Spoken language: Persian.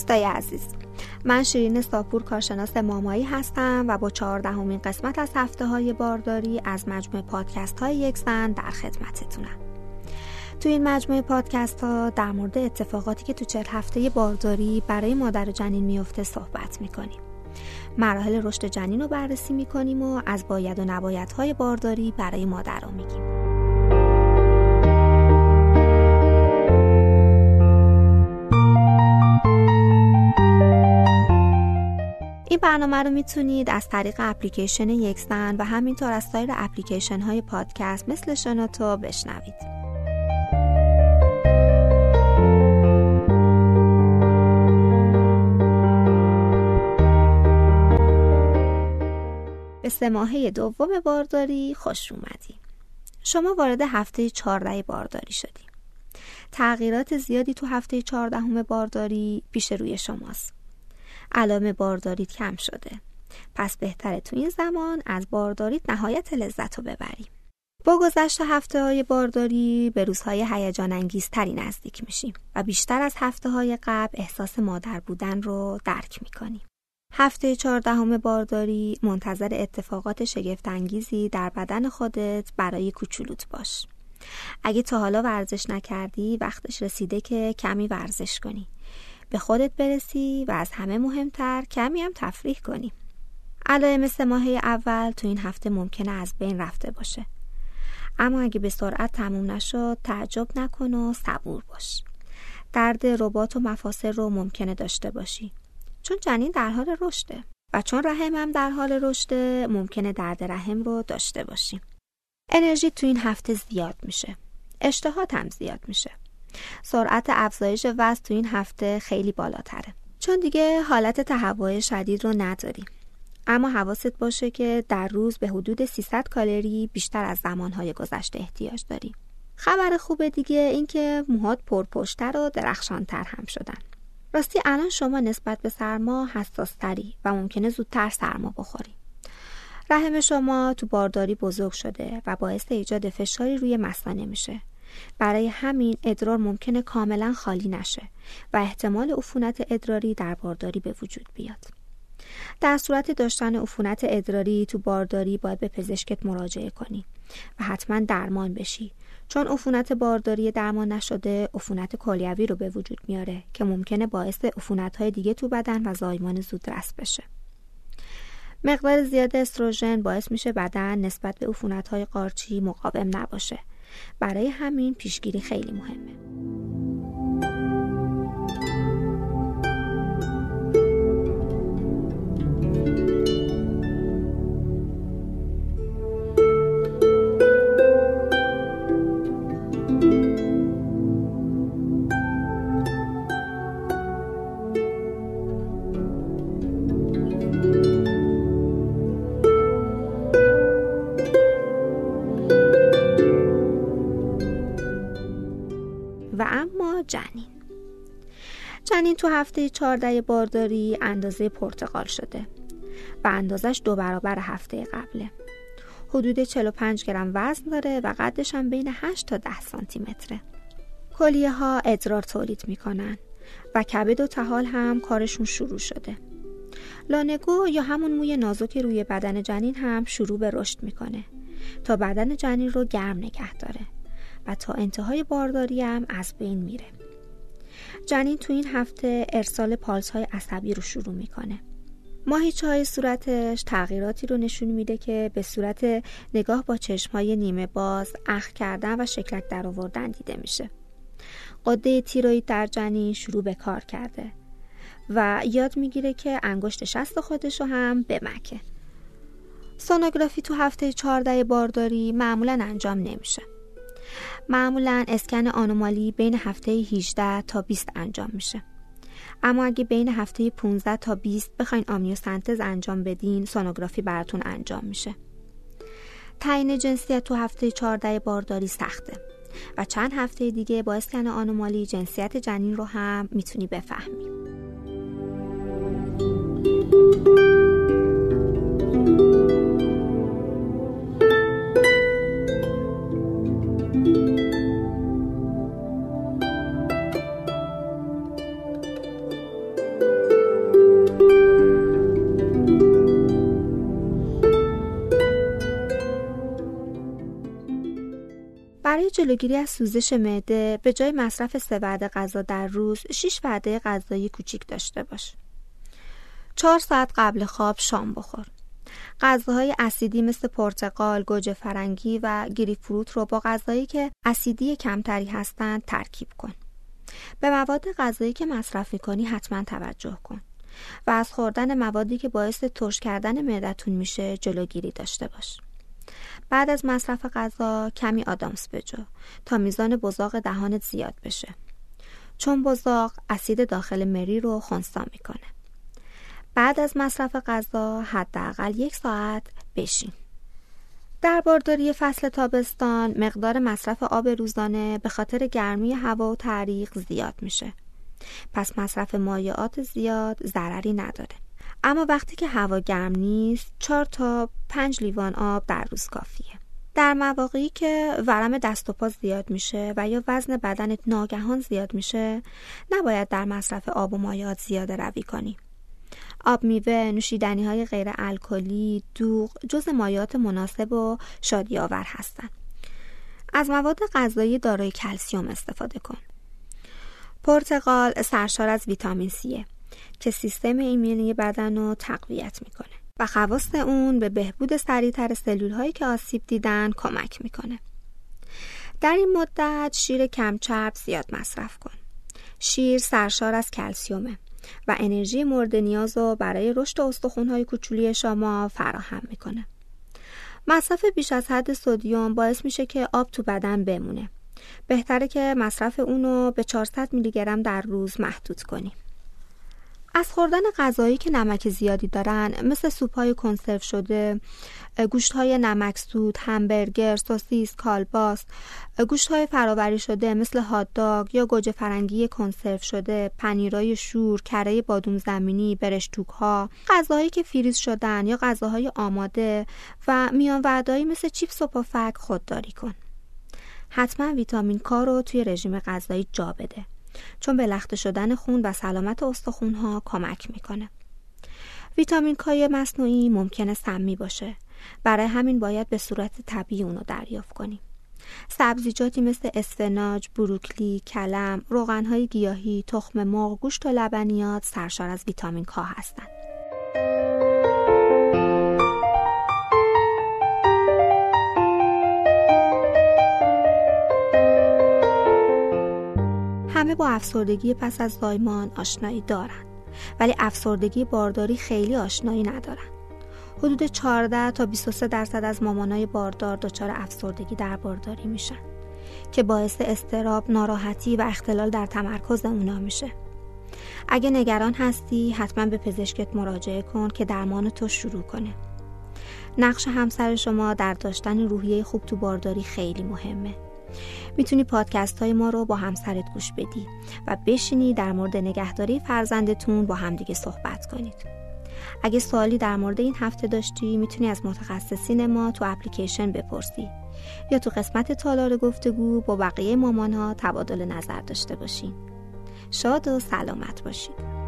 دوستای عزیز. من شیرین ساپور کارشناس مامایی هستم و با چهاردهمین قسمت از هفته های بارداری از مجموعه پادکست های یک زن در خدمتتونم. تو این مجموعه پادکست ها در مورد اتفاقاتی که تو چهل هفته بارداری برای مادر و جنین میفته صحبت می‌کنیم. مراحل رشد جنین رو بررسی می‌کنیم و از باید و نبایدهای بارداری برای مادر رو میگیم. برنامه رو می‌تونید از طریق اپلیکیشن یکسن و همینطور از سایر اپلیکیشن های پادکست مثل شنوتو بشنوید. به سه ماهه دوم بارداری خوش اومدی. شما وارد هفته چهارده بارداری شدی. تغییرات زیادی تو هفته چهاردهم بارداری پیش روی شماست. علائم بارداریت کم شده پس بهتره تو این زمان از بارداریت نهایت لذت رو ببریم با گذشت هفته های بارداری به روزهای هیجان انگیزتری نزدیک میشیم و بیشتر از هفته های قبل احساس مادر بودن رو درک می‌کنیم. هفته چهاردهم بارداری منتظر اتفاقات شگفت انگیزی در بدن خودت برای کوچولوت باش. اگه تا حالا ورزش نکردی وقتش رسیده که کمی ورزش کنی. به خودت برسی و از همه مهمتر کمی هم تفریح کنی. علائم سه ماهه اول تو این هفته ممکنه از بین رفته باشه. اما اگه به سرعت تموم نشد تعجب نکن و صبور باش. درد ربات و مفاصل رو ممکنه داشته باشی. چون جنین در حال رشده و چون رحم هم در حال رشده ممکنه درد رحم رو داشته باشی. انرژی تو این هفته زیاد میشه. اشتهات هم زیاد میشه. سرعت افزایش وزن تو این هفته خیلی بالاتره. چون دیگه حالت تهوع شدید رو نداری اما حواست باشه که در روز به حدود 300 کالری بیشتر از زمانهای گذشته احتیاج داری خبر خوب دیگه اینکه موهات پرپشتر و درخشانتر هم شدن. راستی الان شما نسبت به سرما حساس تری و ممکنه زودتر سرما بخوری رحم شما تو بارداری بزرگ شده و باعث ایجاد فشاری روی مثانه میشه برای همین ادرار ممکنه کاملا خالی نشه و احتمال عفونت ادراری در بارداری به وجود بیاد. در صورت داشتن عفونت ادراری تو بارداری باید به پزشکت مراجعه کنی و حتما درمان بشی چون عفونت بارداری درمان نشده عفونت کلیوی رو به وجود میاره که ممکنه باعث عفونت های دیگه تو بدن و زایمان زودرس بشه. مقدار زیاد استروژن باعث میشه بدن نسبت به عفونت های قارچی مقاوم نباشه برای همین پیشگیری خیلی مهمه. جنین تو هفته 14 بارداری اندازه پرتقال شده و اندازش دو برابر هفته قبله. حدود 45 گرم وزن داره و قدش هم بین 8 تا 10 سانتی متره کلیه ها ادرار تولید می‌کنن و کبد و تحال هم کارشون شروع شده. لانگو یا همون موی نازک روی بدن جنین هم شروع به رشد می‌کنه تا بدن جنین رو گرم نگه داره و تا انتهای بارداری هم از بین میره. جنین تو این هفته ارسال پالس های عصبی رو شروع می‌کنه. ماهیچه های صورتش تغییراتی رو نشون میده که به صورت نگاه با چشم های نیمه باز اخ کردن و شکلک در آوردن دیده میشه. قده تیروید در جنین شروع به کار کرده و یاد می‌گیره که انگشت شست خودش رو هم بمکه. سونوگرافی تو هفته 14 بارداری معمولا انجام نمیشه. معمولا اسکن آنومالی بین هفته 18 تا 20 انجام میشه. اما اگه بین هفته 15 تا 20 بخواین آمنیوسنتز انجام بدین سونوگرافی براتون انجام میشه. تعیین جنسیت تو هفته 14 بارداری سخته. و چند هفته دیگه با اسکن آنومالی جنسیت جنین رو هم می‌تونی بفهمی. برای جلوگیری از سوزش معده به جای مصرف سه وعده غذا در روز 6 وعده غذایی کوچیک داشته باش. چهار ساعت قبل خواب شام بخور. غذاهای اسیدی مثل پرتقال، گوجه فرنگی و گیری فروت رو با غذایی که اسیدی کمتری هستند ترکیب کن. به مواد غذایی که مصرف می‌کنی حتما توجه کن و از خوردن موادی که باعث ترش کردن معدتون میشه جلوگیری داشته باش. بعد از مصرف غذا کمی آدامس بجو تا میزان بزاق دهانت زیاد بشه. چون بزاق اسید داخل مری رو خونسا می‌کنه. بعد از مصرف غذا حداقل یک ساعت بشین. در بارداری فصل تابستان مقدار مصرف آب روزانه به خاطر گرمی هوا و تعریق زیاد میشه. پس مصرف مایعات زیاد ضرری نداره. اما وقتی که هوا گرم نیست 4 تا 5 لیوان آب در روز کافیه. در مواقعی که ورم دست و پا زیاد میشه و یا وزن بدنت ناگهان زیاد میشه نباید در مصرف آب و مایعات زیاده روی کنی. آب میوه، نوشیدنی های غیر الکلی، دوغ جز مایات مناسب و شادی آور هستند. از مواد غذایی دارای کلسیوم استفاده کن. پرتقال سرشار از ویتامین سیه که سیستم ایمنی بدن رو تقویت می‌کنه و خواست اون به بهبود سریعتر سلول هایی که آسیب دیدن کمک می‌کنه. در این مدت شیر کمچرب زیاد مصرف کن. شیر سرشار از کلسیومه و انرژی مورد نیاز رو برای رشد استخونهای کوچولی شما فراهم می‌کنه. مصرف بیش از حد سودیوم باعث میشه که آب تو بدن بمونه. بهتره که مصرف اونو به 400 میلی گرم در روز محدود کنیم. از خوردن غذایی که نمک زیادی دارن مثل سوپ های کنسرو شده گوشت های نمکسود همبرگر سوسیس کالباس گوشت های فراوری شده مثل هاتداگ یا گوجه فرنگی کنسرو شده پنیرای شور کره بادوم زمینی برشتوک ها غذاهایی که فریز شدن یا غذاهای آماده و میان وعدهایی مثل چیپس و پفک خودداری کن. حتما ویتامین کا رو توی رژیم غذایی جا بده. چون به لخته شدن خون و سلامت استخون ها کمک می‌کنه. ویتامین کای مصنوعی ممکنه سمی باشه. برای همین باید به صورت طبیعی اونو دریافت کنیم. سبزیجاتی مثل اسفناج، بروکلی، کلم، روغنهای گیاهی، تخم مرغ، گوشت و لبنیات سرشار از ویتامین کا هستند. همه با افسردگی پس از زایمان آشنایی دارند ولی افسردگی بارداری خیلی آشنایی ندارند حدود 14 تا 23 درصد از مامانای باردار دچار افسردگی در بارداری میشن که باعث استراب، ناراحتی و اختلال در تمرکز اونا میشه. اگه نگران هستی حتما به پزشکت مراجعه کن که درمان تو شروع کنه. نقش همسر شما در داشتن روحیه خوب تو بارداری خیلی مهمه. می‌تونی پادکست های ما رو با همسرت گوش بدی و بشینی در مورد نگهداری فرزندتون با همدیگه صحبت کنید. اگه سوالی در مورد این هفته داشتی می‌تونی از متخصصین ما تو اپلیکیشن بپرسی یا تو قسمت تالار گفتگو با بقیه مامان ها تبادل نظر داشته باشین شاد و سلامت باشید.